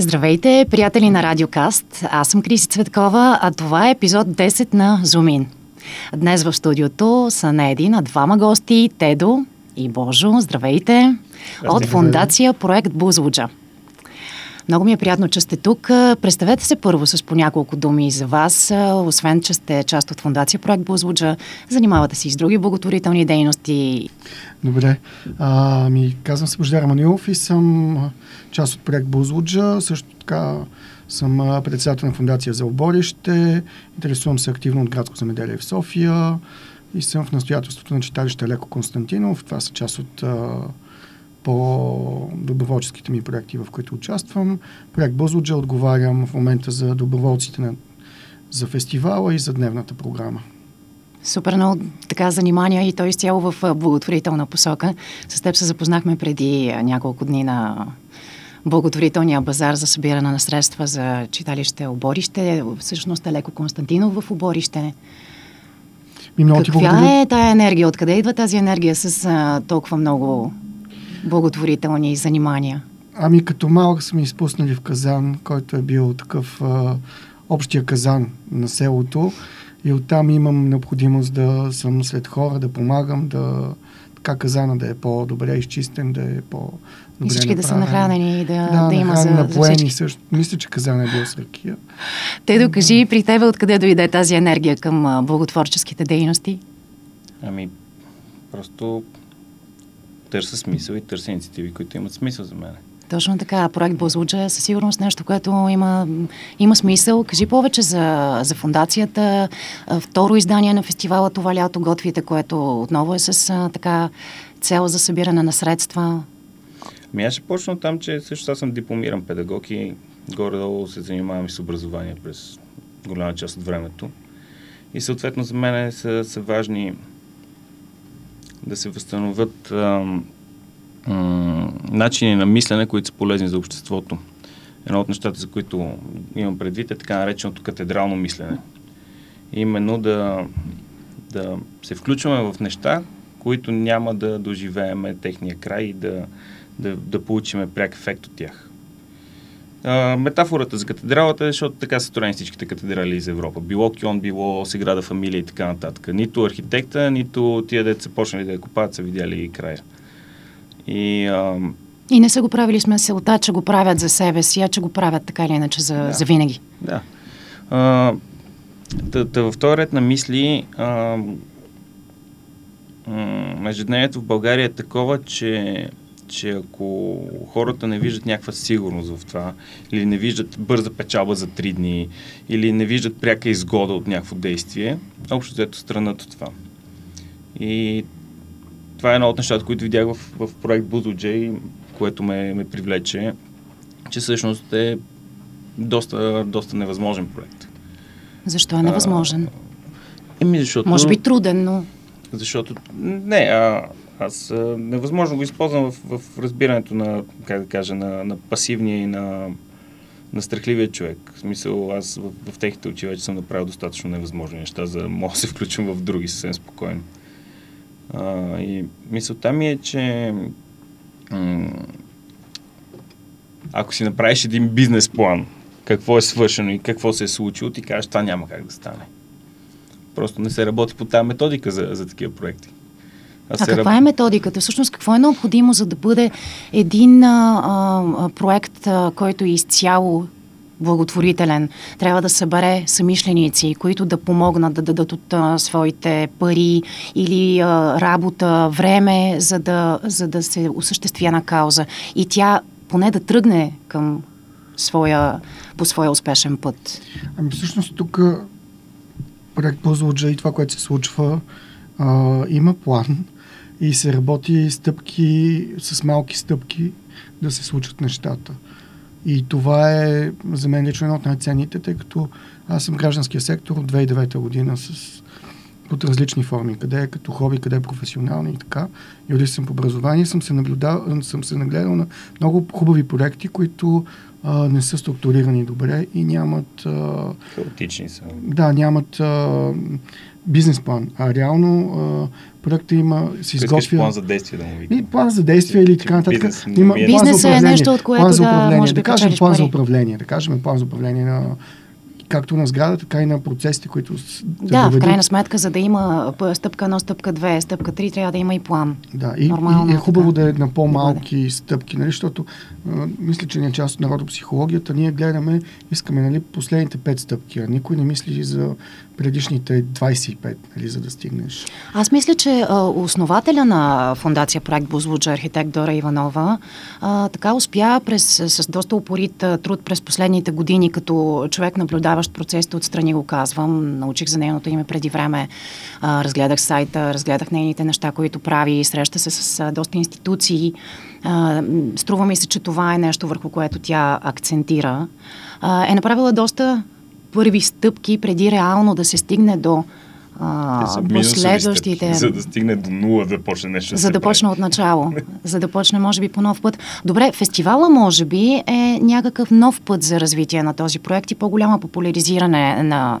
Здравейте, приятели на Радиокаст. Аз съм Криси Цветкова, а това е епизод 10 на Зумин. Днес в студиото са не един, а двама гости, Тедо и Божо. Здравейте! От фундация Проект Бузлуджа. Много ми е приятно, че сте тук. Представете се първо с по няколко думи за вас. Освен, че сте част от фундация Проект Бузлуджа, занимавате се и с други благотворителни дейности. Добре. А, ми, казвам се Бождар Манилов и съм част от проект Бузлуджа. Също така съм председател на фундация за оборище. Интересувам се активно от градско замеделие в София и съм в настоятелството на читалище Леко Константинов. Това са част от по доброволческите ми проекти, в които участвам. Проект Бузлуджа отговарям в момента за доброволците на, за фестивала и за дневната програма. Супер много така занимания и той изцяло в благотворителна посока. С теб се запознахме преди няколко дни на благотворителния базар за събиране на средства за читалище Оборище. Всъщност е леко Константинов в Оборище. Ми много Каква е тая енергия? Откъде идва тази енергия с а, толкова много благотворителни занимания? Ами като малък сме изпуснали в Казан, който е бил такъв а, общия Казан на селото. И оттам имам необходимост да съм след хора, да помагам, да така казана да е по-добре изчистен, да е по и всички да са нахранени и да, да, да има за, за всички. също. Мисля, че казана е бил с ракия. Те докажи при тебе откъде дойде тази енергия към благотворческите дейности? Ами, просто търся смисъл и търся инициативи, които имат смисъл за мен. Точно така. Проект Бозлуджа е със сигурност нещо, което има, има смисъл. Кажи повече за, за фундацията. Второ издание на фестивала това лято готвите, което отново е с така цел за събиране на средства. Ми аз ще почна там, че също аз съм дипломиран педагог и горе-долу се занимавам и с образование през голяма част от времето. И съответно за мен са, са важни да се възстановят ам, м- начини на мислене, които са полезни за обществото. Едно от нещата, за които имам предвид е така нареченото катедрално мислене. Именно да, да се включваме в неща, които няма да доживееме техния край и да, да, да получиме пряк ефект от тях. А, метафората за катедралата е, защото така са строени всичките катедрали из Европа. Било Кьон, било Сеграда фамилия и така нататък. Нито архитекта, нито тия деца почнали да я купаят, са видяли и края. И, а... и не са го правили с мисълта, че го правят за себе си, а че го правят така или иначе за, да. за винаги. Да. А, тъ, тъ, в този ред на мисли а, ежедневието в България е такова, че, че ако хората не виждат някаква сигурност в това, или не виждат бърза печалба за три дни, или не виждат пряка изгода от някакво действие, общо взето странат от това. И това е едно от нещата, които видях в, в проект Бузоджей, което ме, ме привлече, че всъщност е доста, доста невъзможен проект. Защо е невъзможен? А, еми, защото... Може би труден, но... Защото, не, а, аз а, невъзможно го използвам в, в разбирането на, как да кажа, на, на пасивния и на, на страхливия човек. В смисъл, аз в, в техните очи вече съм направил достатъчно невъзможни неща, за да мога да се включвам в други съвсем спокойно. А, и мисълта ми е, че ако си направиш един бизнес план, какво е свършено и какво се е случило, ти кажеш, това няма как да стане. Просто не се работи по тази методика за, за такива проекти. А, а каква е методиката? Всъщност какво е необходимо, за да бъде един а, а, проект, а, който е изцяло благотворителен, трябва да събере самишленици, които да помогнат да дадат от а, своите пари или а, работа, време, за да, за да се осъществи една кауза. И тя поне да тръгне към своя, по своя успешен път. Ами всъщност тук проект Пузлуджа и това, което се случва, а, има план и се работи стъпки, с малки стъпки да се случат нещата. И това е за мен лично едно от най-ценните, тъй като аз съм гражданския сектор от 2009 година с под различни форми, къде е като хоби, къде е професионално и така. Юрист съм по образование, съм се, наблюдал, съм се нагледал на много хубави проекти, които а, не са структурирани добре и нямат... А, Хаотични са. Да, нямат а, бизнес план. А реално а, проекта има, се изготвя... план за действие да му викам. И план за действие или така нататък. Бизнес, Има е- план за Бизнес е нещо, от което план за да, управление. може би да кажем план за пари. управление. Да кажем план за управление на както на сграда, така и на процесите, които с- Да, в крайна сметка, за да има стъпка 1, стъпка 2, стъпка 3, трябва да има и план. Да, и, Нормално и е е хубаво така. да е на по-малки стъпки, нали, защото а, мисля, че не е част от народопсихологията. Ние гледаме, искаме нали, последните 5 стъпки, а никой не мисли за предишните 25, нали, за да стигнеш. Аз мисля, че а, основателя на фундация Проект Бузлуджа, архитект Дора Иванова, а, така успя през, с доста упорит а, труд през последните години, като човек наблюдаващ процесите отстрани го казвам. Научих за нейното име преди време. А, разгледах сайта, разгледах нейните неща, които прави, среща се с а, доста институции. А, струва ми се, че това е нещо, върху което тя акцентира. А, е направила доста първи стъпки преди реално да се стигне до а, Те са до минусови следващите. стъпки, За да стигне до нула да почне нещо За да прави. почне от начало. за да почне, може би, по нов път. Добре, фестивала, може би, е някакъв нов път за развитие на този проект и по-голяма популяризиране на на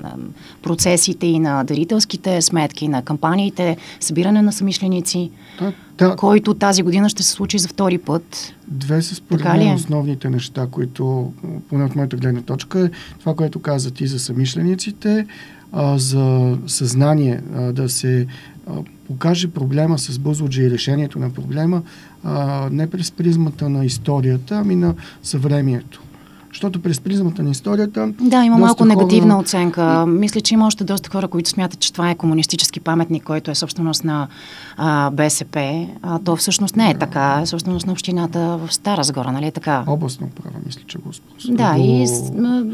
процесите и на дарителските сметки, на кампаниите, събиране на самишленици, Да, да, който тази година ще се случи за втори път. Две са според мен е? основните неща, които, поне от моята гледна точка, е това, което каза ти за самишлениците, а, за съзнание, а, да се а, покаже проблема с Бузлуджа и решението на проблема а, не през призмата на историята, ами на съвремието. Защото през призмата на историята... Да, има малко негативна хора- оценка. Мисля, че има още доста хора, които смятат, че това е комунистически паметник, който е собственост на а, БСП. А то всъщност не е така. Е собственост на общината в Стара Загора, нали е така? Областна управа, мисля, че го Да, го- и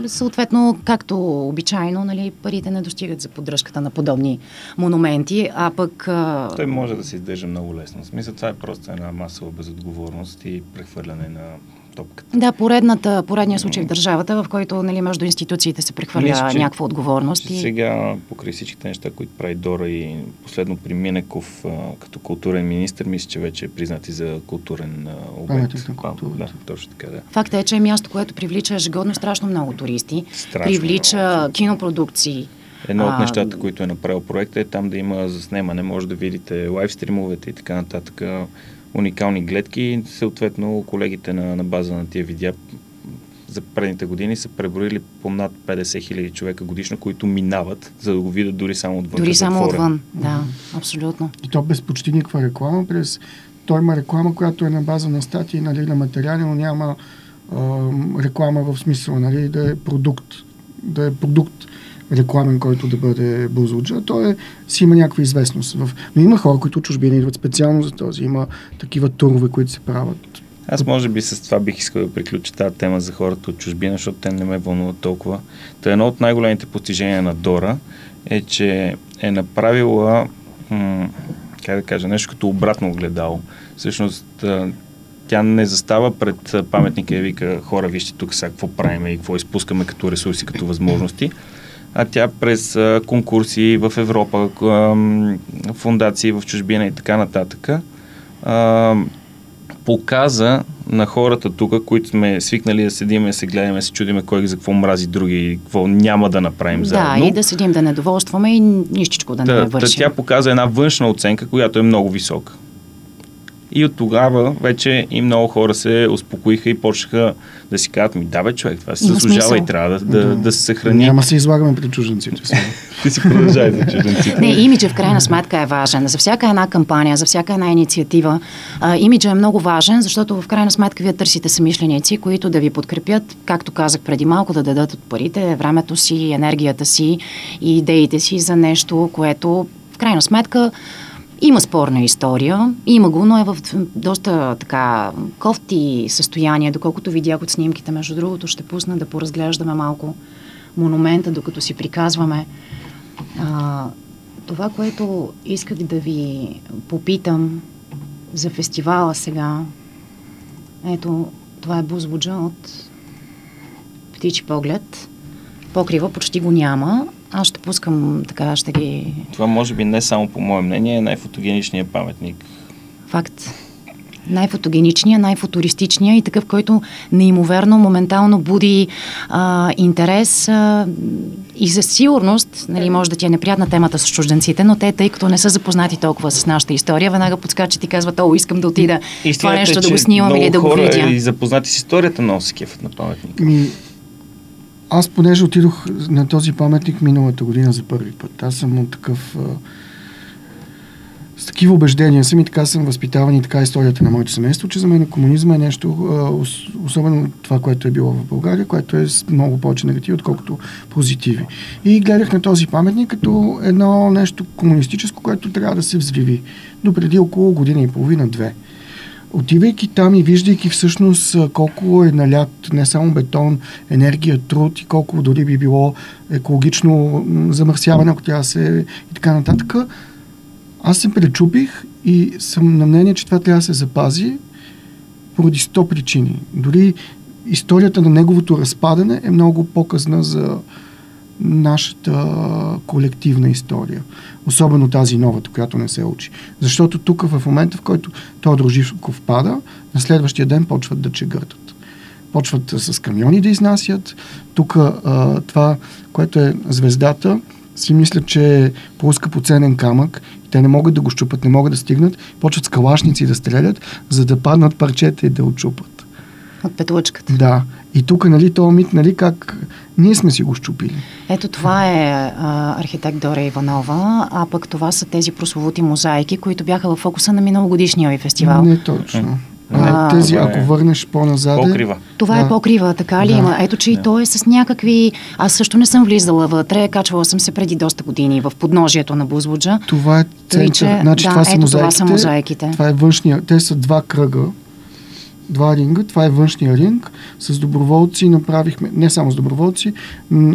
съответно, както обичайно, нали, парите не достигат за поддръжката на подобни монументи, а пък... а, Той може да се издържа много лесно. В смисъл, това е просто една масова безотговорност и прехвърляне на топката. Да, поредната, поредния случай в държавата, в който нали, между институциите се прехвърля Мисля, че- някаква отговорност. Че И... Сега, покрай всичките неща, които прави Дора и последно при Минеков като културен министр, мисля, че вече е признати за културен обект. Да, точно така, да. Факт е, че е място, което привлича ежегодно страшно много туристи, Страшно привлича много. кинопродукции. Едно от нещата, които е направил проекта е там да има заснемане, може да видите лайв стримовете и така нататък, уникални гледки. Съответно, колегите на, на база на тия видеа за предните години са преброили по над 50 хиляди човека годишно, които минават, за да го видят дори само отвън. Дори само затворен. отвън. Да, абсолютно. И то без почти никаква реклама. През... Той има реклама, която е на база на статии, нали, на материали, но няма а, реклама в смисъл, нали, да е продукт, да е продукт рекламен, който да бъде бузуджа. Той е, си има някаква известност. В... Но има хора, които чужбина идват специално за този. Има такива турове, които се правят. Аз може би с това бих искал да приключа тази тема за хората от чужбина, защото те не ме вълнуват толкова. Та едно от най-големите постижения на Дора е, че е направила, м- как да кажа, нещо като обратно огледало. Всъщност, тя не застава пред паметника и вика хора, вижте тук сега какво правим и какво изпускаме като ресурси, като възможности. А тя през а, конкурси в Европа, а, фундации в чужбина и така нататък, а, показа на хората тук, които сме свикнали да седиме, да се гледаме, да се чудиме кой за какво мрази други и какво няма да направим Да, заедно. и да седим да недоволстваме и нищичко да не Та, та, вършим. тя показа една външна оценка, която е много висока. И от тогава вече и много хора се успокоиха и почнаха да си казват, ми да бе човек, това се заслужава и трябва да, да, да, Да. се съхрани. Няма се излагаме пред чужденците. Ти си продължай за чужденците. Не, имиджа в крайна сметка е важен. За всяка една кампания, за всяка една инициатива, а, имиджа е много важен, защото в крайна сметка вие търсите самишленици, които да ви подкрепят, както казах преди малко, да дадат от парите, времето си, енергията си и идеите си за нещо, което в крайна сметка има спорна история, има го, но е в доста така кофти състояние, доколкото видях от снимките. Между другото, ще пусна да поразглеждаме малко монумента, докато си приказваме. А, това, което исках да ви попитам за фестивала сега, ето, това е Бузбуджа от птичи поглед. Покрива почти го няма. Аз ще пускам така, ще ги... Това може би не само по мое мнение е най-фотогеничният паметник. Факт. най-фотогеничния, най-футуристичния и такъв, който неимоверно, моментално буди а, интерес а, и за сигурност, нали, може да ти е неприятна темата с чужденците, но те, тъй като не са запознати толкова с нашата история, веднага подскачат и казват, о, искам да отида това нещо е, да го снимам или да го видя. И запознати с историята на Осикев на паметника. Аз понеже отидох на този паметник миналата година за първи път. Аз съм такъв с такива убеждения съм и така съм възпитаван и така историята на моето семейство, че за мен комунизма е нещо, особено това, което е било в България, което е с много повече негативи, отколкото позитиви. И гледах на този паметник като едно нещо комунистическо, което трябва да се взриви. До преди около година и половина-две. Отивайки там и виждайки всъщност колко е налят не само бетон, енергия, труд и колко дори би било екологично замърсяване, ако тя се и така нататък, аз се пречупих и съм на мнение, че това трябва да се запази поради 100 причини. Дори историята на неговото разпадане е много по-късна за нашата колективна история. Особено тази новата, която не се учи. Защото тук в момента, в който Тодор Живков пада, на следващия ден почват да чегъртат. Почват с камиони да изнасят. Тук това, което е звездата, си мислят, че е по ценен камък те не могат да го щупат, не могат да стигнат, почват с калашници да стрелят, за да паднат парчета и да очупат. От петлучката. Да. И тук, нали, този мит, нали, как ние сме си го щупили. Ето това е а, архитект Дора Иванова, а пък това са тези прословути мозайки, които бяха в фокуса на миналогодишния ви фестивал. Не точно. А, тези, е ако върнеш по-назад. Покрива. Това е да. е покрива, така ли да. има? Ето, че да. и то е с някакви... Аз също не съм влизала вътре, качвала съм се преди доста години в подножието на Бузлуджа. Това е център. Че, значи, да, това, са ето, това са мозайките. Това е външния. Те са два кръга два ринга. Това е външния ринг. С доброволци направихме, не само с доброволци,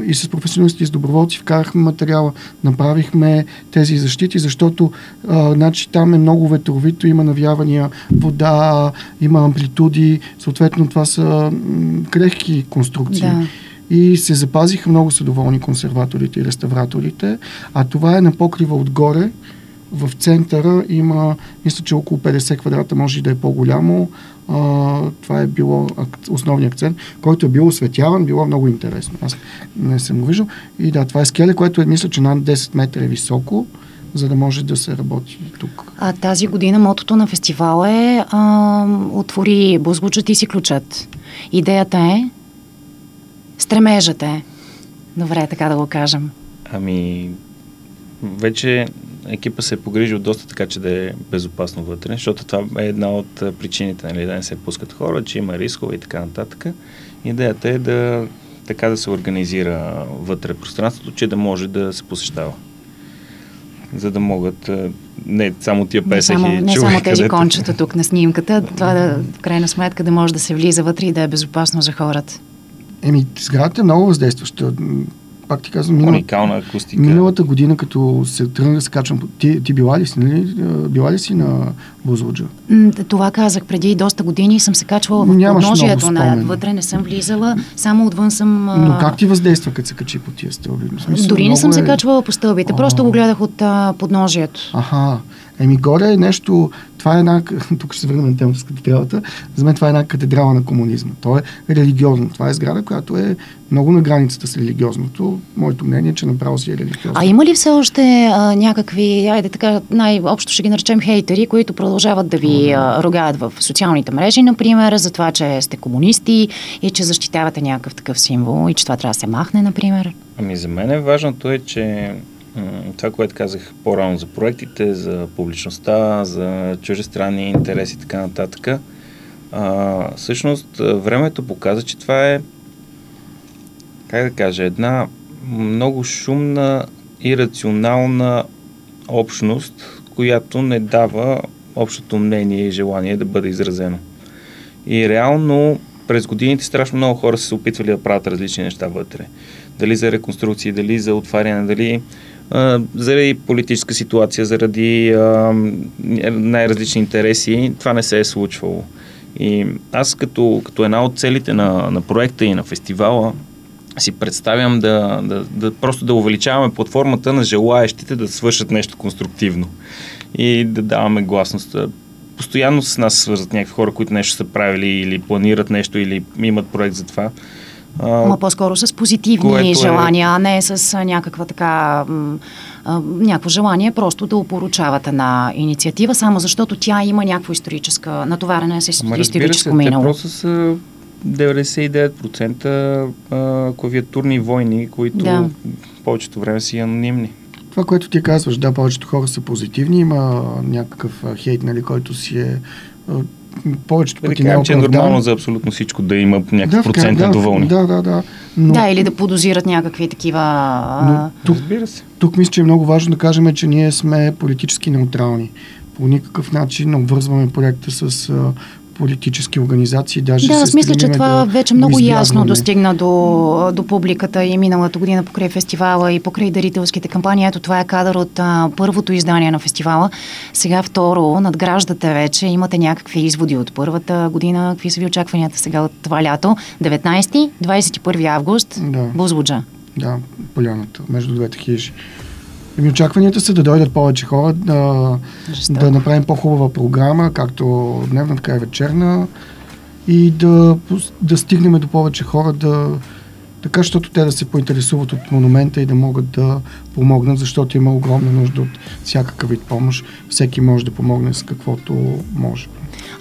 и с професионалисти и с доброволци вкарахме материала. Направихме тези защити, защото а, значи, там е много ветровито, има навявания, вода, има амплитуди. Съответно, това са м- крехки конструкции. Да и се запазиха много са доволни консерваторите и реставраторите, а това е на покрива отгоре, в центъра има, мисля, че около 50 квадрата може и да е по-голямо. А, това е било основният акцент, който е бил осветяван, било много интересно. Аз не съм го виждал. И да, това е скеле, което е, мисля, че над 10 метра е високо за да може да се работи тук. А тази година мотото на фестивала е а, отвори Бузлучът и си ключът. Идеята е, стремежът е. Добре, така да го кажем. Ами, вече екипа се е погрижил доста така, че да е безопасно вътре, защото това е една от причините, нали, да не се пускат хора, че има рискове и така нататък. Идеята е да така да се организира вътре пространството, че да може да се посещава. За да могат не само тия песехи не само, не само тези където... кончета тук на снимката, това да, в крайна сметка да може да се влиза вътре и да е безопасно за хората. Еми, сградата е много въздействаща пак ти казвам, минал, уникална акустика. Миналата година, като се тръгна да се качвам, ти, ти била ли си, нали? Била ли си на Бузлуджа? Това казах преди доста години съм се качвала в подножието на вътре, не съм влизала, само отвън съм... Но как ти въздейства, като се качи по тия стълби? Смисъл, Дори не съм е... се качвала по стълбите, просто го гледах от а, подножието. Аха. Еми, горе е нещо, това е една, тук ще се върнем на темата с катедралата, за мен това е една катедрала на комунизма. То е религиозно. Това е сграда, която е много на границата с религиозното. Моето мнение е, че направо си е религиозно. А има ли все още а, някакви, айде така, най-общо ще ги наречем хейтери, които продължават да ви а, ругаят в социалните мрежи, например, за това, че сте комунисти и че защитавате някакъв такъв символ и че това трябва да се махне, например? Ами за мен е важното е, че това, което казах по-рано за проектите, за публичността, за чужестранни интереси и така нататък, а, всъщност времето показа, че това е, как да кажа, една много шумна и рационална общност, която не дава общото мнение и желание да бъде изразено. И реално през годините страшно много хора са се опитвали да правят различни неща вътре. Дали за реконструкции, дали за отваряне, дали заради политическа ситуация, заради а, най-различни интереси, това не се е случвало. И аз като, като една от целите на, на проекта и на фестивала си представям да, да, да просто да увеличаваме платформата на желаящите да свършат нещо конструктивно и да даваме гласност постоянно с нас свързват някакви хора, които нещо са правили или планират нещо или имат проект за това. Ма по-скоро с позитивни е- желания, е... а не с някаква така някакво желание просто да опоручават една инициатива, само защото тя има някакво историческа натоварене с историческо се, минало. Те просто са 99% клавиатурни войни, които да. повечето време са анонимни. Това, което ти казваш, да, повечето хора са позитивни, има някакъв хейт, нали, който си е повечето пъти не е че е нормално за абсолютно всичко да има някакъв да, процент да, доволни. Да, да, да. Но... Да, или да подозират някакви такива... Но, тук, Разбира се. Тук мисля, че е много важно да кажем, че ние сме политически неутрални. По никакъв начин обвързваме проекта с политически организации. Даже да, аз мисля, че това да вече много ясно достигна до, до публиката и миналата година покрай фестивала и покрай дарителските кампании. Ето това е кадър от а, първото издание на фестивала. Сега второ, надграждате вече, имате някакви изводи от първата година. Какви са ви очакванията сега от това лято? 19-21 август, да. Бузлуджа. Да, поляната, между двете хижи. Еми очакванията са да дойдат повече хора, да, да направим по-хубава програма, както дневна, така и вечерна и да, да стигнем до повече хора, да, така, защото те да се поинтересуват от монумента и да могат да помогнат, защото има огромна нужда от всякакъв вид помощ. Всеки може да помогне с каквото може.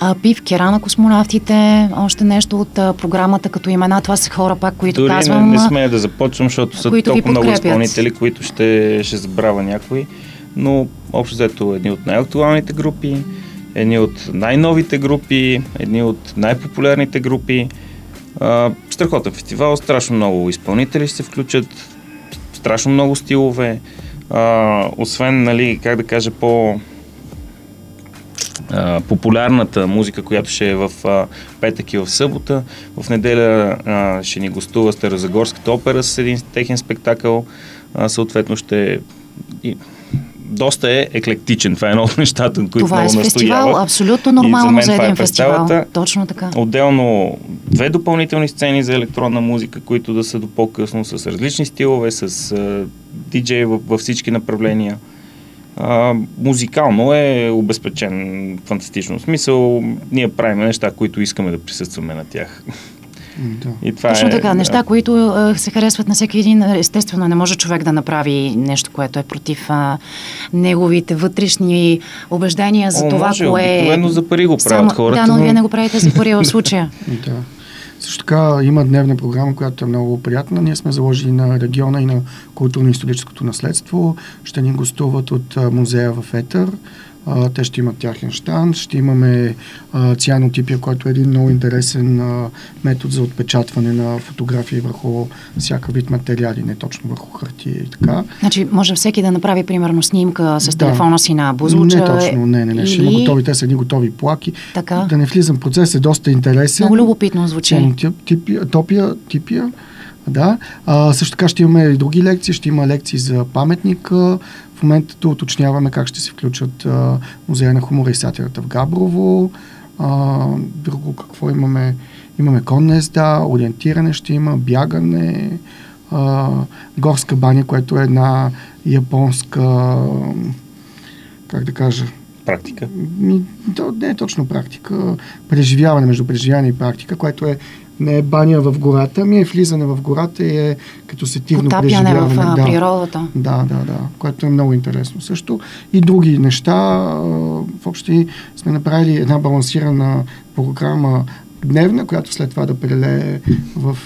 А, Пив, Кера на космонавтите, още нещо от а, програмата като имена. Това са хора пак, които Дори казвам... не, не смея да започвам, защото са толкова много изпълнители, които ще, ще забравя някои. Но общо взето едни от най-актуалните групи, едни от най-новите групи, едни от най-популярните групи. А, страхотен фестивал, страшно много изпълнители ще се включат, страшно много стилове. А, освен, нали, как да кажа, по а, популярната музика, която ще е в а, петък и в събота. В неделя а, ще ни гостува Старозагорската опера с един техен спектакъл. А, съответно ще и, доста е еклектичен. Това е едно от нещата, които това много е фестивал, абсолютно нормално за, за един е фестивал. Точно така. Отделно две допълнителни сцени за електронна музика, които да са до по-късно с различни стилове, с диджеи във всички направления а, музикално е обезпечен фантастично. В смисъл, ние правим неща, които искаме да присъстваме на тях. Да. И това Точно е, така, неща, да. които а, се харесват на всеки един. Естествено, не може човек да направи нещо, което е против а, неговите вътрешни убеждения за О, това, може, кое е... за пари го правят Само, хората. Да, но, но вие не го правите за пари в случая. да. Също така има дневна програма, която е много приятна. Ние сме заложили на региона и на културно-историческото наследство. Ще ни гостуват от музея в Етър а, те ще имат тяхен штант, ще имаме а, цианотипия, който е един много интересен а, метод за отпечатване на фотографии върху всяка вид материали, не точно върху хартия и така. Значи може всеки да направи примерно снимка с да. телефона си на бузлуча? Не точно, не, не, не. Ще има готови, те са едни готови плаки. Така. Да не влизам процес, е доста интересен. Много любопитно звучи. Цианотипия, топия, типия, да. А, също така ще имаме и други лекции. Ще има лекции за паметника, в момента уточняваме как ще се включат а, музея на хумора и сатирата в Габрово. А, друго какво имаме? Имаме конна езда, ориентиране ще има, бягане, а, горска баня, което е една японска, как да кажа, практика? Ми, то не е точно практика. Преживяване между преживяване и практика, което е не е баня в гората, ми е влизане в гората и е като сетивно Потапяне преживяване. в да, природата. Да, да, да, което е много интересно също. И други неща. В общи сме направили една балансирана програма дневна, която след това да прелее в...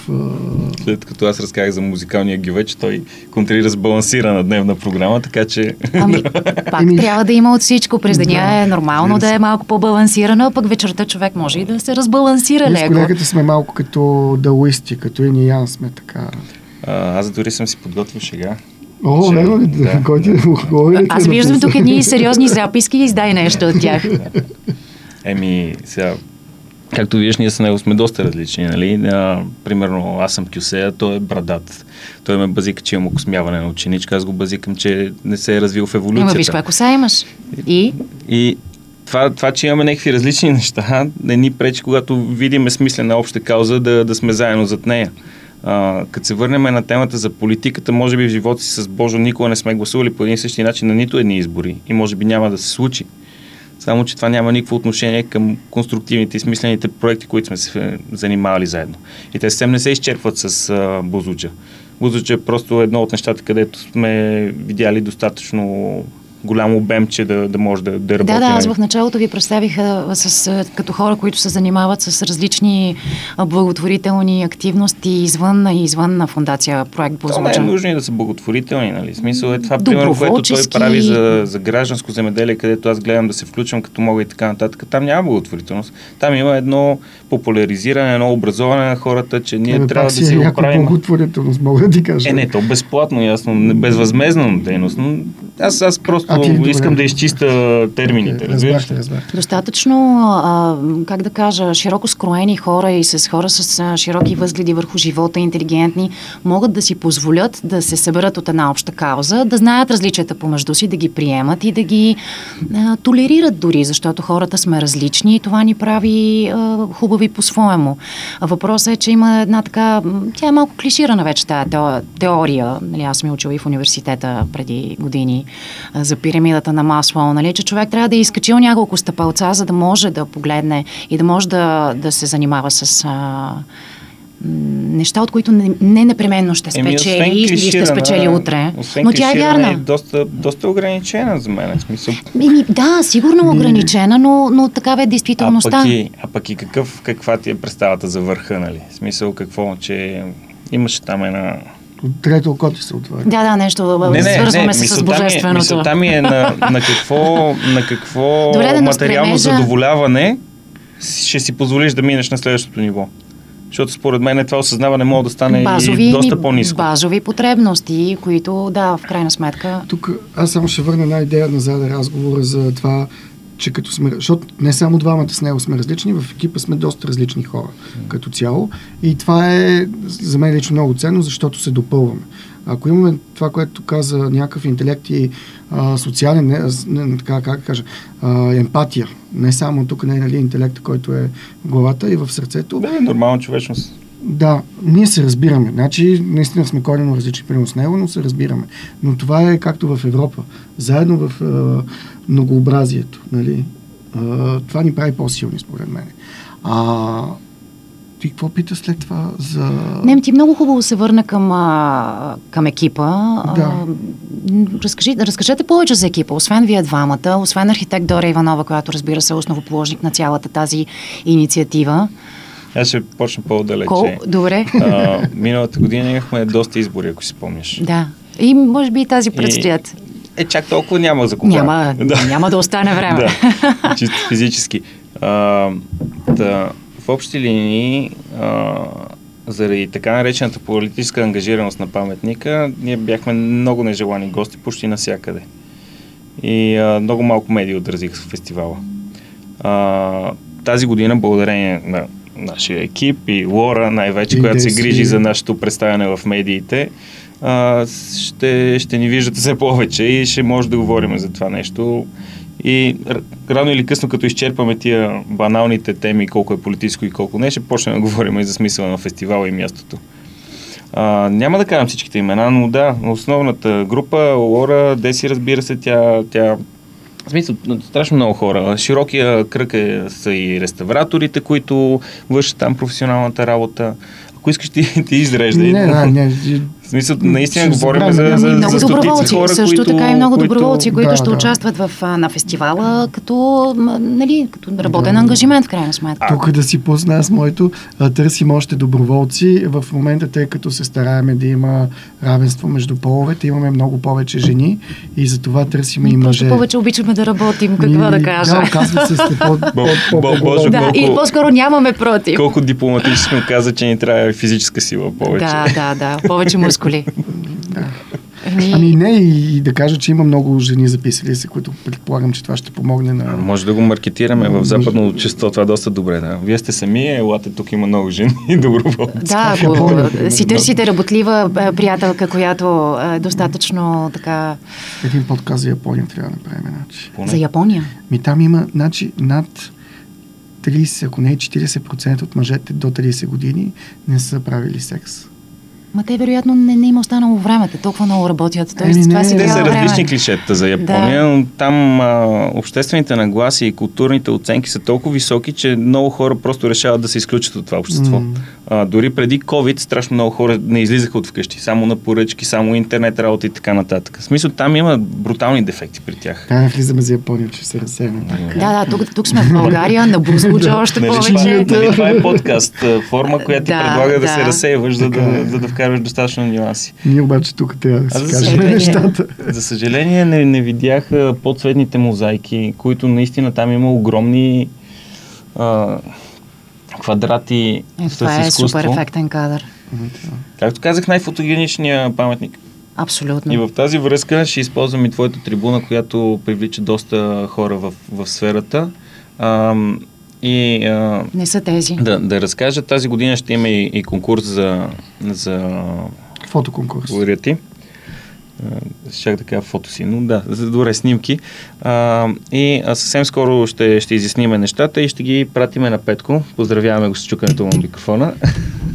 След като аз разказах за музикалния гивеч, той контролира с балансирана дневна програма, така че... Ами, пак Еми... трябва да има от всичко. През деня да, е нормално да е малко по-балансирана, пък вечерта човек може и да се разбалансира леко. С колегата сме малко като дауисти, като и и Ян сме така. А, аз дори съм си подготвил шега. О, че, не, да, кой ти, кой Аз виждам тук едни сериозни записки и издай нещо от тях. Еми, сега, Както виждаш, ние с него сме доста различни. Нали? А, примерно, аз съм кюсея, той е брадат. Той ме базика, че имам окосмяване на ученичка. Аз го базикам, че не се е развил в еволюцията. Ама виж каква коса имаш. И? И това, това, че имаме някакви различни неща, не ни пречи, когато видиме смислена обща кауза, да, да сме заедно зад нея. А, като се върнем на темата за политиката, може би в живота си с Божо никога не сме гласували по един същи начин на нито едни избори и може би няма да се случи. Само, че това няма никакво отношение към конструктивните и смислените проекти, които сме се занимавали заедно. И те съвсем не се изчерпват с а, Бузуджа. Бузуджа е просто едно от нещата, където сме видяли достатъчно голям обем, че да, да може да, да работи. Да, да, аз нали? в началото ви представих с, като хора, които се занимават с различни благотворителни активности извън и извън на фундация Проект То не е нужно и да са благотворителни, нали? Смисъл е това, примерно, което той прави за, за гражданско земеделие, където аз гледам да се включвам като мога и така нататък. Там няма благотворителност. Там има едно популяризиране, едно образование на хората, че ние Абе, трябва пак да си е го правим. благотворителност, мога да ти кажа. Е, не, то безплатно, ясно, не- безвъзмезна дейност. Но аз, аз просто А, ти, добре. искам да изчиста термините, разбираш Разбрах, ли? Достатъчно, а, как да кажа, широко скроени хора и с хора с а, широки възгледи върху живота, интелигентни, могат да си позволят да се съберат от една обща кауза, да знаят различията помежду си, да ги приемат и да ги а, толерират дори, защото хората сме различни и това ни прави а, хубави по-своему. Въпросът е, че има една така, тя е малко клиширана вече тази тео- теория, нали, аз съм я учила и в университета преди години а, за пирамидата на Маслоу, нали, че човек трябва да е изкачил няколко стъпалца, за да може да погледне и да може да, да се занимава с а, неща, от които не, не непременно ще Еми, спечели или ще спечели утре. Но тя е клиширана вярна. Е доста, доста ограничена за мен. В смисъл, Еми, да, сигурно е ограничена, но, но такава е а действителността. пък, и, а пък и какъв, каква ти е представата за върха, нали? В смисъл какво, че имаше там една... Трето око ти се отваря. Да, да, нещо свързваме се с ми е- божественото. Мисълта ми е на, на какво, на какво Добре, да, но материално стремежа- задоволяване ще си позволиш да минеш на следващото ниво. Защото според мен това осъзнаване може да стане и доста ми- по-низко. Базови потребности, които, да, в крайна сметка. Тук аз само ще върна една идея назад на разговора за това, че като сме, защото не само двамата с него сме различни, в екипа сме доста различни хора като цяло и това е за мен лично много ценно, защото се допълваме. Ако имаме това, което каза някакъв интелект и а, социален, не, не, така, как кажа, а, емпатия, не само тук не е нали, интелекта, който е в главата и в сърцето, Да, е нормална човечност. Да, ние се разбираме. Значи, наистина сме коренно различни примерно с него, но се разбираме. Но това е както в Европа. Заедно в а, многообразието. Нали? А, това ни прави по-силни, според мен. А, ти какво пита след това за... Не, ти много хубаво се върна към, а, към екипа. Да. А, разкажи, разкажете повече за екипа. Освен вие двамата, освен архитект Дора Иванова, която разбира се е основоположник на цялата тази инициатива. Аз ще почна по-далече. Кол, добре. А, миналата година имахме доста избори, ако си спомняш. Да. И може би и тази предстоят. Е, чак толкова няма за кога. Няма, няма да остане време. да, чисто физически. А, да, в общи линии, а, заради така наречената политическа ангажираност на паметника, ние бяхме много нежелани гости почти навсякъде. И а, много малко медии отразиха фестивала. А, тази година, благодарение на нашия екип и Лора, най-вече, И която се грижи за нашето представяне в медиите, а, ще, ще ни виждате все повече и ще може да говорим за това нещо. И рано или късно, като изчерпаме тия баналните теми, колко е политическо и колко не, ще почнем да говорим и за смисъла на фестивала и мястото. А, няма да кажам всичките имена, но да, основната група, Лора, Деси, разбира се, тя, тя в смисъл, страшно много хора. Широкия кръг е, са и реставраторите, които вършат там професионалната работа. Ако искаш ти, ти изреждай. Не, не, не. В смисъл, наистина Ще говорим за, за, и за, много за доброволци, хора, също които, така и много които- доброволци, които Да, ще да. участват в, а, на фестивала като, нали, като работен ангажимент в крайна сметка. Тук да си пусна аз моето, а, търсим още доброволци. В момента, тъй като се стараеме да има равенство между половете, имаме много повече жени и за това търсим и Ние мъже. повече обичаме да работим, какво И- да кажа. Да, оказва се, сте по, по, по, Да, и по-скоро нямаме против. Колко дипломатично каза, че ни трябва физическа сила повече. Да, да, да, повече мускули. Ами, Ами не и, и да кажа, че има много жени записали се, които предполагам, че това ще помогне на... А, Може да го маркетираме в западно общество, това е доста добре. Да. Вие сте сами, елате, тук има много жени и доброволци. да, ако си търсите работлива приятелка, която е достатъчно така... Един подкаст за Япония трябва да направим. Значи. За Япония. Ми там има значи, над 30, ако не 40% от мъжете до 30 години не са правили секс. Ма те вероятно не, не има останало времето, толкова много работят. Тоест, това не, си те са време. различни клишета за Япония, Да. но там а, обществените нагласи и културните оценки са толкова високи, че много хора просто решават да се изключат от това общество. М. А, дори преди COVID страшно много хора не излизаха от вкъщи, само на поръчки, само интернет работа и така нататък. В смисъл там има брутални дефекти при тях. Да, влизаме за Япония, че се разсеяме. Да, да, тук, тук сме в България, на Бузлуджа още Нали, повече. това, нали, това е подкаст, форма, която ти предлага да, се разсейваш, за е. да, за да вкарваш достатъчно нюанси. Ние обаче тук трябва да си за кажем нещата. За съжаление не, не видях а, подцветните мозайки, които наистина там има огромни а, квадрати Е, с това е изкуство. супер ефектен кадър. Както казах, най-фотогеничният паметник. Абсолютно. И в тази връзка ще използвам и твоята трибуна, която привлича доста хора в, в сферата. А, и а, Не са тези. да, да разкажа, тази година ще има и, и конкурс за, за Фотоконкурс. благодаря ти. А, Щях да кажа фото си, но да, за добре снимки. А, и а съвсем скоро ще, ще изясниме нещата и ще ги пратиме на Петко. Поздравяваме го с чукането на микрофона.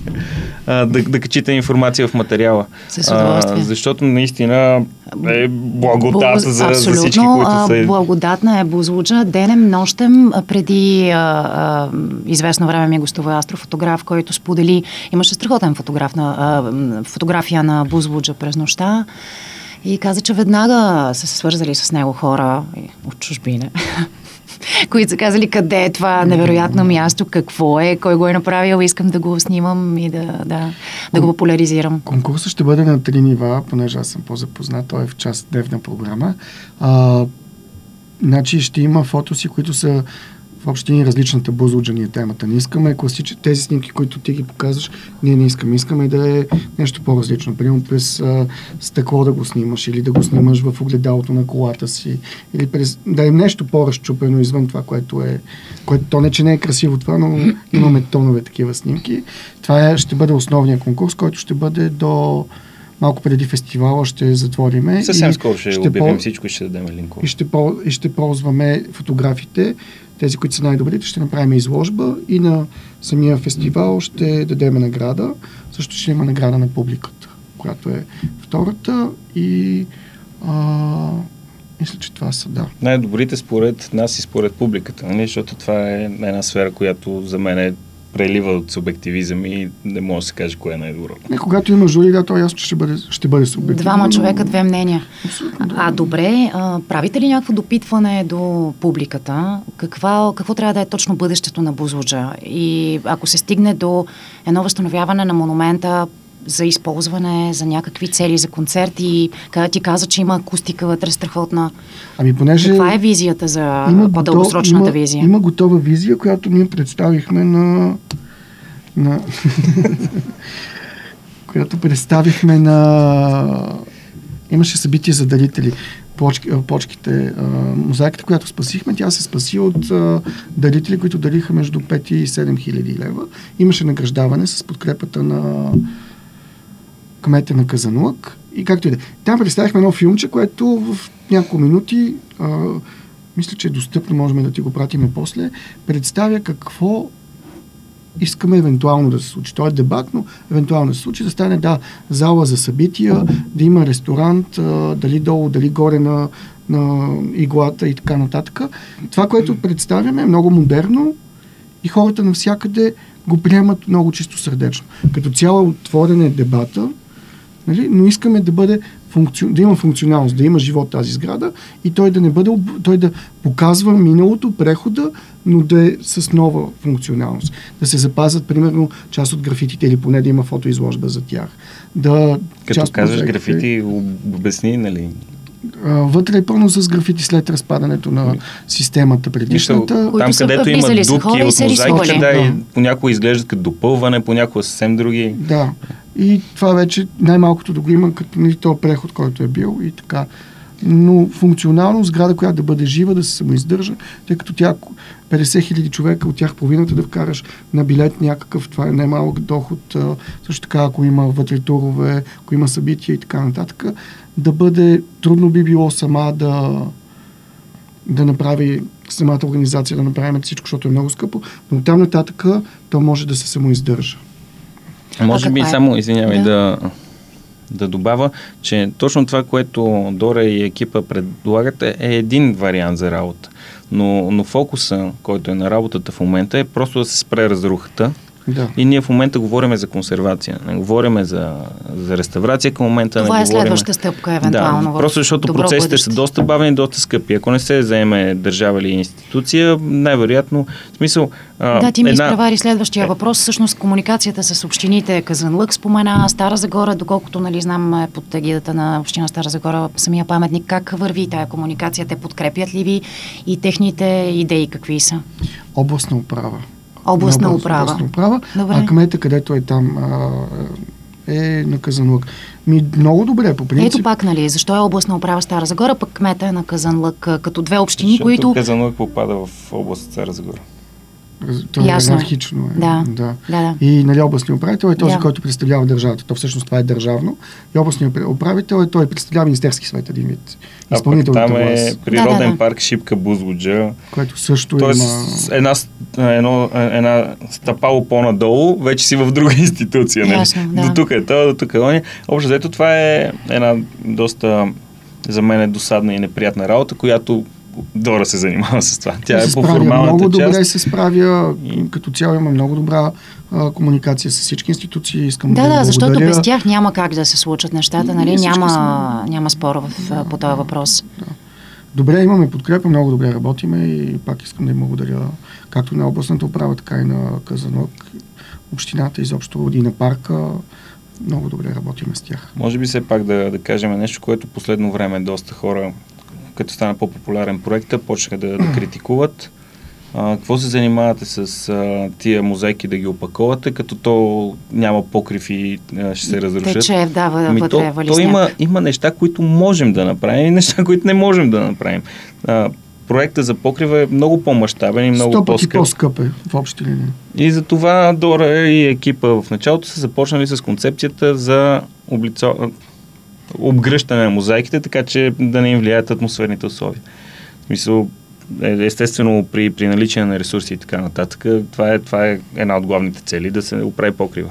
а, да, да качите информация в материала. С удоволствие. защото наистина е благодат за, за Абсолютно, всички, които са... благодатна е Бузлуджа. Денем, нощем, преди а, а, известно време ми гостува астрофотограф, който сподели, имаше страхотен фотограф на, а, фотография на Бузлуджа през нощта и каза, че веднага са се свързали с него хора от чужбина. които са казали къде е това невероятно място, какво е, кой го е направил, искам да го снимам и да, да, да го популяризирам. Конкурсът ще бъде на три нива, понеже аз съм по-запознат, той е в част дневна програма. А, значи ще има фотоси, които са в общи линии различната бузлуджа е темата. Не искаме класични тези снимки, които ти ги показваш, ние не искаме. Искаме да е нещо по-различно. Примерно през а, стъкло да го снимаш или да го снимаш в огледалото на колата си или през, да е нещо по-разчупено извън това, което е което то не, че не е красиво това, но имаме тонове такива снимки. Това е, ще бъде основният конкурс, който ще бъде до малко преди фестивала ще затвориме. Съвсем скоро ще, ще обявим по- всичко и ще дадем линкове. и ще, пол- и ще ползваме фотографите, тези, които са най-добрите, ще направим изложба и на самия фестивал ще дадем награда. Също ще има награда на публиката, която е втората и а, мисля, че това са, да. Най-добрите според нас и според публиката, нали? защото това е една сфера, която за мен е прелива от субективизъм и не може да се каже кое е най-добро. Не, когато има жури, да, то е ясно, че ще бъде, ще бъде субективно. Двама но- човека, две мнения. Абсолютно, да. А добре, а, правите ли някакво допитване до публиката? Каква, какво трябва да е точно бъдещето на Бузлуджа? И ако се стигне до едно възстановяване на монумента за използване, за някакви цели, за концерти, къде ти каза, че има акустика вътре страхотна. Ами понеже... Каква е визията за има по-дългосрочната има, визия? Има готова визия, която ние представихме на... на която представихме на... Имаше събитие за дарители. Почки, а, почките, а, мозайката, която спасихме, тя се спаси от а, дарители, които дариха между 5 и 7 хиляди лева. Имаше награждаване с подкрепата на кмета на Казанлък. И както и да. е. Там представихме едно филмче, което в няколко минути, а, мисля, че е достъпно, можем да ти го пратиме после, представя какво искаме евентуално да се случи. То е дебат, но евентуално да се случи, да стане да, зала за събития, да има ресторант, а, дали долу, дали горе на, на иглата и така нататък. Това, което представяме е много модерно и хората навсякъде го приемат много чисто сърдечно. Като цяло отворен е дебата, нали? но искаме да бъде функци... да има функционалност, да има живот тази сграда и той да не бъде, той да показва миналото, прехода, но да е с нова функционалност. Да се запазят, примерно, част от графитите или поне да има фотоизложба за тях. Да, Като част казваш мозайките- графити, об- обясни, нали? Вътре е пълно с графити след разпадането на системата Нищо, предишната. Които там са където има дупки от рисували. да, Да. понякога изглеждат като допълване, понякога съвсем други. Да. И това вече най-малкото да го има като нали, този преход, който е бил и така. Но функционално сграда, която да бъде жива, да се самоиздържа, тъй като тя 50 хиляди човека, от тях половината да вкараш на билет някакъв, това е немалък доход. Също така, ако има вътре турове, ако има събития и така нататък, да бъде, трудно би било сама да, да направи самата организация, да направим всичко, защото е много скъпо, но там нататък то може да се самоиздържа. Може би е? само, извинявай, Да. да. да, добавя, че точно това, което Дора и екипа предлагат е един вариант за работа. Но, но фокуса, който е на работата в момента е просто да се спре разрухата. Да. И ние в момента говорим за консервация. Не говорим за, за реставрация към момента. Това не е говорим... следваща стъпка, евентуално. Да, просто защото добро процесите бъдеще. са доста бавни доста скъпи. Ако не се заеме държава или институция, най-вероятно, в смисъл... а, Да, ти ми една... изпревари следващия въпрос. Всъщност комуникацията с общините Казанлък спомена, Стара Загора, доколкото нали, знам е под егидата на община Стара Загора самия паметник. Как върви тая комуникация? Те подкрепят ли ви и техните идеи какви са? Областна управа. Областна На управа. Областна управа. Добре. А кмета, където е там, а, е наказан лък. Ми, много добре, по принцип. Ето пак, нали, защо е областна управа Стара Загора, пък кмета е на Казанлък, а, като две общини, Защото които... Казанлък попада в област Цара Загора. То е Ясно е. анархично. Е. Да. да. Да, да. И нали, областният управител е този, Да. който представлява държавата. То всъщност това е държавно. И областният управител е той представлява Министерски съвет един вид. А пък Изпълнителната там е власт, природен Да, да, да. парк Шипка Бузлуджа. което също Тоест, има... една, с- едно, една стъпало по-надолу, вече си в друга институция. Нали? Ясно, да. До тук е това, до тук е оня. Общо взето това е една доста за мен е досадна и неприятна работа, която Дора се занимава с това. Тя се е по формалната много част. добре се справя. Като цяло има много добра а, комуникация с всички институции. Искам да, Да, да, защото без тях няма как да се случат нещата, нали? Няма, сме- няма спор в, по този въпрос. Добре, имаме подкрепа, много добре работиме и пак искам да им благодаря както на областната управа, така и на Казанлък, общината, изобщо и на парка. Много добре работиме с тях. Може би все пак да, да кажем нещо, което последно време доста хора, като стана по-популярен проекта, почнаха да, да критикуват. А, какво се занимавате с а, тия мозайки да ги опаковате, като то няма покрив и а, ще се разрушат? Тече, да, Ами е то, то има, има неща, които можем да направим и неща, които не можем да направим. А, проекта за покрива е много по-мащабен и много по-скъп. по-скъп е в общи линии. И за това Дора и екипа в началото са започнали с концепцията за облицо... обгръщане на мозайките, така че да не им влияят атмосферните условия. В смисъл, е- естествено, при, при наличие на ресурси и така нататък, това е, това е една от главните цели, да се оправи покрива.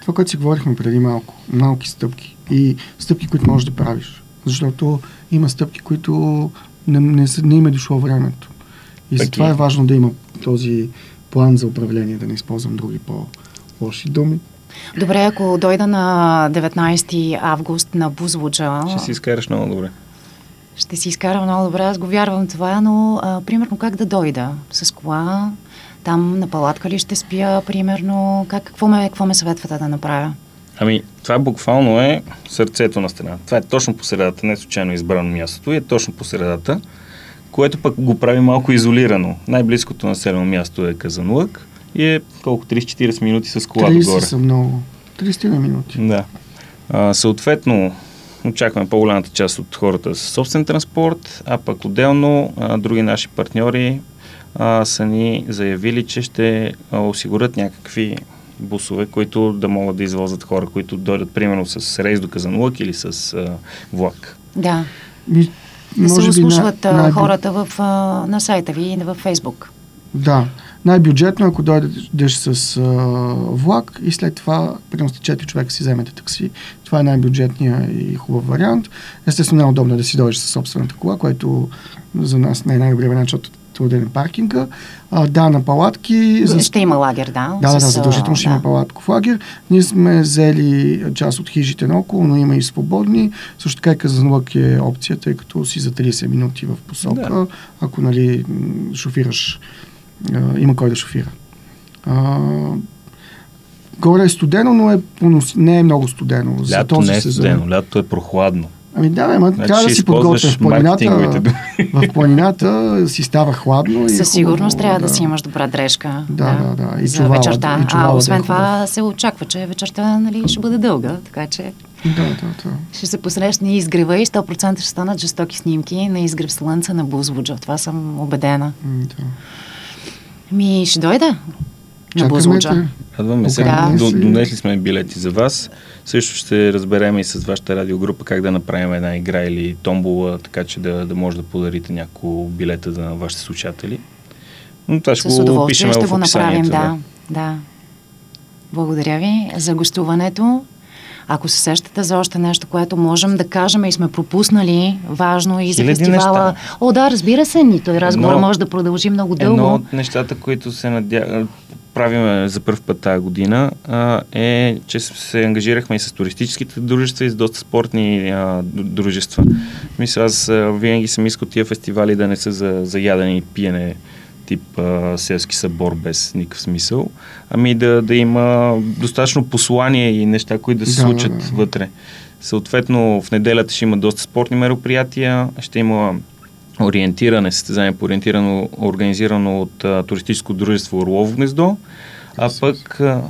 Това, което си говорихме преди малко, малки стъпки и стъпки, които можеш да правиш. Защото има стъпки, които не, не, не им е дошло времето. И затова е важно да има този план за управление, да не използвам други по-лоши думи. Добре, ако дойда на 19 август на Бузлуджа, Ще си изкараш много добре. ще си изкарам много добре, аз го вярвам това, но а, примерно как да дойда? С кола? Там на палатка ли ще спя, примерно? Как, какво, ме, какво ме съветвате да направя? Ами, това буквално е сърцето на стената. Това е точно по средата, не случайно избрано мястото, и е точно по средата, което пък го прави малко изолирано. Най-близкото населено място е Казанлък и е колко 30-40 минути с кола 30 догоре. са много. 30 на минути. Да. А, съответно, очакваме по-голямата част от хората с собствен транспорт, а пък отделно а, други наши партньори а, са ни заявили, че ще а, осигурят някакви бусове, които да могат да извозват хора, които дойдат примерно с рейс до Казанлък или с а, влак. Да, Ми, да се може услушват най- най- хората в, а, на сайта ви и във Фейсбук. Да. Най-бюджетно, ако дойдеш с а, влак и след това, примерно сте 4 човека си вземете такси. Това е най-бюджетният и хубав вариант. Естествено, не е удобно да си дойдеш със собствената кола, което за нас не е най-добрият вариант, защото труден е паркинга. А, да, на палатки. За... Ще има лагер, да. Да, да, задължително ще да. има палатков лагер. Ние сме взели част от хижите наоколо, но има и свободни. Също така и Казанлък е опция, тъй като си за 30 минути в посока, Да. ако нали, шофираш, а, има кой да шофира. А, горе е студено, но е, не е много студено. за Лято този не е сезон. студено, лято е прохладно. Ами да, бе, ма, Значи трябва да си подготвя в планината. В планината си става хладно. и е Със сигурност трябва да. си имаш добра дрежка. Да, да, да. И за чувала, вечерта. и чувала а да е освен това хубав. се очаква, че вечерта нали, ще бъде дълга, така че Да, да, да. ще се посрещне изгрева и 100% ще станат жестоки снимки на изгрев слънце на Бузлуджа. В това съм убедена. Да. Ми, ще дойда на Бузлуджа. Радваме се. Да. До, донесли сме билети за вас. Също ще разберем и с вашата радиогрупа как да направим една игра или томбола, така че да, да може да подарите няколко билета за вашите слушатели. Но това ще С го опишем ще в го направим, описанието. да. да. Благодаря ви за гостуването. Ако се сещате за още нещо, което можем да кажем и сме пропуснали, важно и за Хиляди фестивала. неща. О, да, разбира се, ни той разговор може да продължи много дълго. Едно от нещата, които се надя... правиме за първ път тази година, а, е, че се ангажирахме и с туристическите дружества и с доста спортни а, дружества. Мисля, аз а, винаги съм искал тия фестивали да не са за, за ядене и пиене тип а, селски събор без никакъв смисъл, ами да, да има достатъчно послание и неща, които да се Да, случат да, да. вътре. Съответно, в неделята ще има доста спортни мероприятия, ще има ориентиране, състезание по ориентирано, организирано от а, туристическо дружество Орлово гнездо, а пък, а,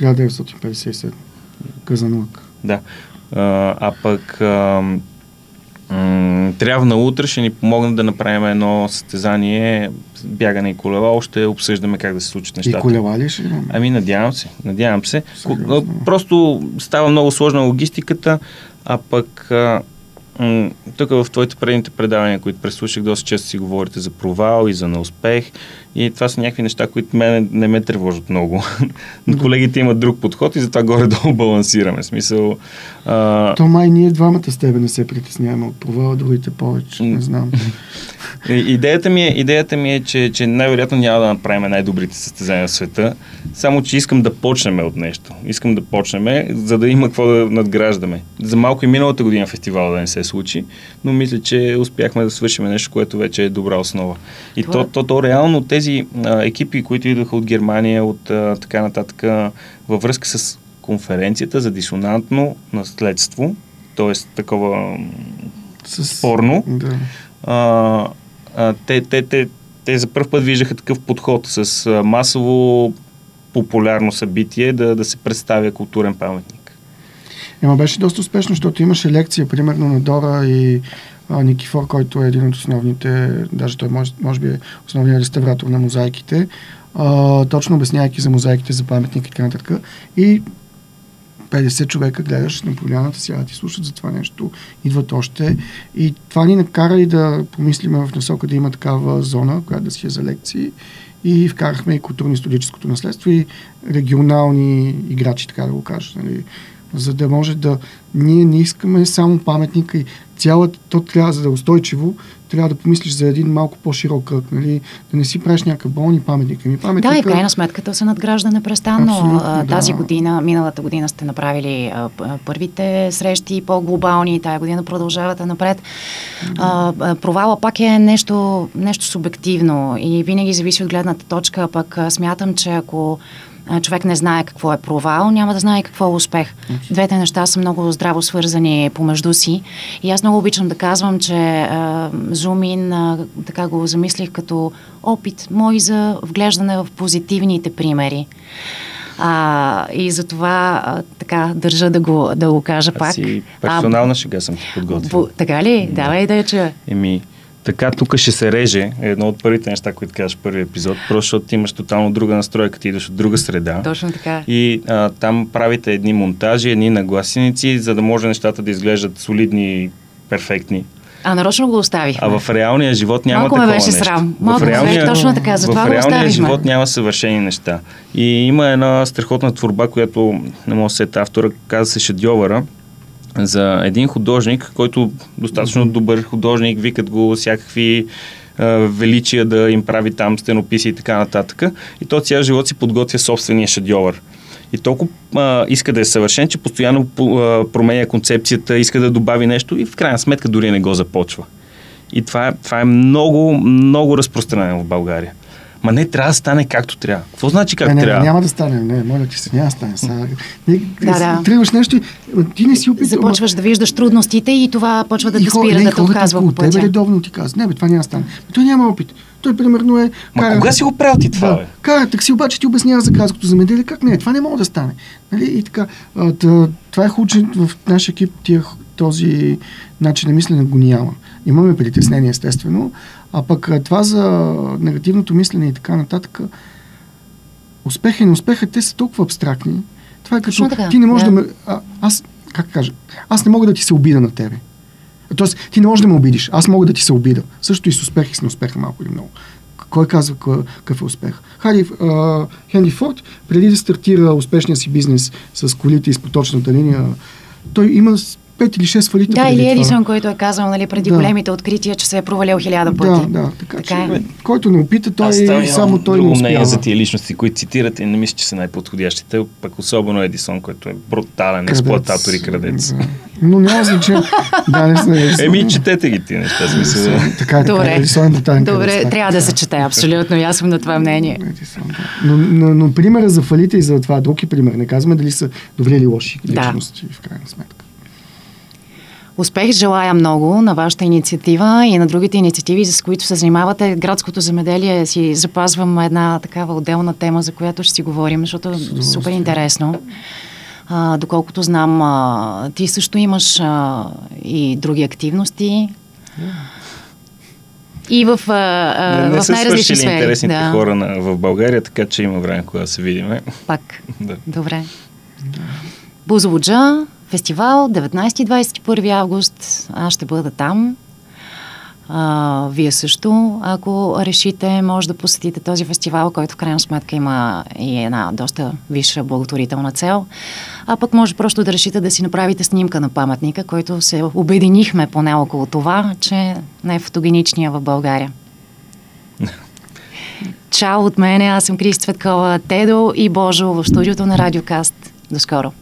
1957. Казанлък. да, а, а пък а, м, трябва на утре ще ни помогнат да направим едно състезание бягане и колела, още обсъждаме как да се случат И нещата. колела ли ще имаме? Ами надявам се, надявам се. А, Просто става много сложна логистиката, а пък а, м- тук в твоите предните предавания, които преслушах, доста често си говорите за провал и за неуспех. И това са някакви неща, които мен не ме тревожат много. Но колегите имат друг подход и затова горе-долу балансираме. Смисъл, а, То май ние двамата с тебе не се притесняваме от провала, другите повече. Не знам. И- Идеята ми е, идеята ми е че, че най-вероятно няма да направим най-добрите състезания в света, само че искам да почнем от нещо. Искам да почнем, за да има какво да надграждаме. За малко и миналата година фестивала да не се случи, но мисля, че успяхме да свършим нещо, което вече е добра основа. И Това- то, то, то реално тези а, екипи, които идваха от Германия, от а, така нататък, във връзка с конференцията за дисонантно наследство, т.е. такова С... Спорно. Да. а, а, те, те, те, те за първ път виждаха такъв подход с а, масово популярно събитие да, да се представя културен паметник. Ема беше доста успешно, защото имаше лекция, примерно на Дора и Никифор, който е един от основните, даже той може, може би е основният реставратор на мозайките, а, точно обяснявайки за мозайките, за паметника и така нататък. И 50 човека гледаш на поляната, сега ти слушат за това нещо, идват още. И това ни накара и да помислиме в насока да има такава зона, която да си е за лекции. И вкарахме и културно-историческото наследство и регионални играчи, така да го кажа. Нали? За да може да... Ние не искаме само паметника и цялата... То трябва, за да е устойчиво, трябва да помислиш за един малко по-широк кръг. Нали? Да не си правиш някакъв болни паметник. Ами паметника... Да, и крайна сметка то се надгражда непрестанно. Абсолютно, А, да. Тази година, миналата година сте направили а, първите срещи по-глобални, тая година продължавате напред. А, а, провала пак е нещо, нещо субективно и винаги зависи от гледната точка, пък смятам, че ако човек не знае какво е провал, няма да знае какво е успех. Двете неща са много здраво свързани помежду си и аз много обичам да казвам, че а, Зумин а, така го замислих като опит мой за вглеждане в позитивните примери. А, и за това а, така държа да го, да го кажа пак. Аз и персонална шега съм подготвил. Бо, така ли? Давай да я чуя. Еми, така тук ще се реже е едно от първите неща, които кажеш в първи епизод, просто защото ти имаш тотално друга настройка, ти идваш от друга среда. Точно така. И а, там правите едни монтажи, едни нагласеници, за да може нещата да изглеждат солидни и перфектни. А нарочно го оставих. А в реалния живот няма Малко ме такова беше нещо. срам. В Малко ме беше реалния- точно така, затова в го реалния оставихме. живот няма съвършени неща. И има една страхотна творба, която не мога да се автора, каза се Шедьовара, за един художник, който достатъчно добър художник, викат го всякакви величия да им прави там стенописи и така нататък. И то цял живот си подготвя собствения шедьовър. И толкова а, иска да е съвършен, че постоянно по- а, променя концепцията, иска да добави нещо и в крайна сметка дори не го започва. И това е, това е много, много разпространено в България. Ма не трябва да стане както трябва. Какво значи как не, не, трябва? няма да стане, не, моля ти се, няма да стане. Сега, не, Да, да. Тръгваш нещо ти не си опитал. Започваш да виждаш трудностите и това почва да те спира, не, да те отказва по тебе редовно ти казват, не бе, това няма да стане. Той няма опит. Той примерно е... Ма кога си го правил ти това, да, бе? Кара такси, обаче ти обяснява за градското земеделие. Как не? Това не може да стане. Нали? И така, а, тъ, това е хубаво, че в нашия екип тия, този начин на мислене го няма. Имаме притеснение, естествено, а пък това за негативното мислене и така нататък, успеха и неуспеха, те са толкова абстрактни. Това е като ти не можеш да, да. ме... А, аз, как кажа, аз не мога да ти се обида на тебе. Тоест, ти не можеш да ме обидиш. Аз мога да ти се обида. Също и с успех и с неуспеха малко или много. Кой казва какъв е успех? Хари, а, Хенри Форд, преди да стартира успешния си бизнес с колите из поточната линия, той има пет или шест фалита. Да, или Едисон, който е казал нали, преди да. големите открития, че се е провалил хиляда пъти. Да, да. Така, така че, е. който не опита, той е, само той не успява. за тия личности, които цитирате, не мисля, че са най-подходящите. Пък особено Едисон, който е брутален крадец. експлуататор и крадец. Да. Но няма значение. да, не сме, Еми, четете ги ти неща, смисъл. така е, така. Едисон е брутален Добре, крадец, трябва да се чете, абсолютно. Аз съм на това мнение. Да. но, но, но, примера за фалите и за това други пример. Не казваме дали са добри или лоши личности, да. в крайна сметка. Успех желая много на вашата инициатива и на другите инициативи, с които се занимавате. Градското земеделие си запазвам една такава отделна тема, за която ще си говорим, защото е супер интересно. А, доколкото знам, а, ти също имаш а, и други активности. И в, а, не, не в най-различни сфери. интересните да. хора на, в България, така че има време, кога се видиме. Пак. да. Добре. Бузоводжа, фестивал 19-21 август. Аз ще бъда там. А, вие също, ако решите, може да посетите този фестивал, който в крайна сметка има и една доста висша благотворителна цел. А пък може просто да решите да си направите снимка на паметника, който се обединихме поне около това, че най-фотогеничния в България. Чао от мене, аз съм Крис Цветкова, Тедо и Божо в студиото на Радиокаст. До скоро!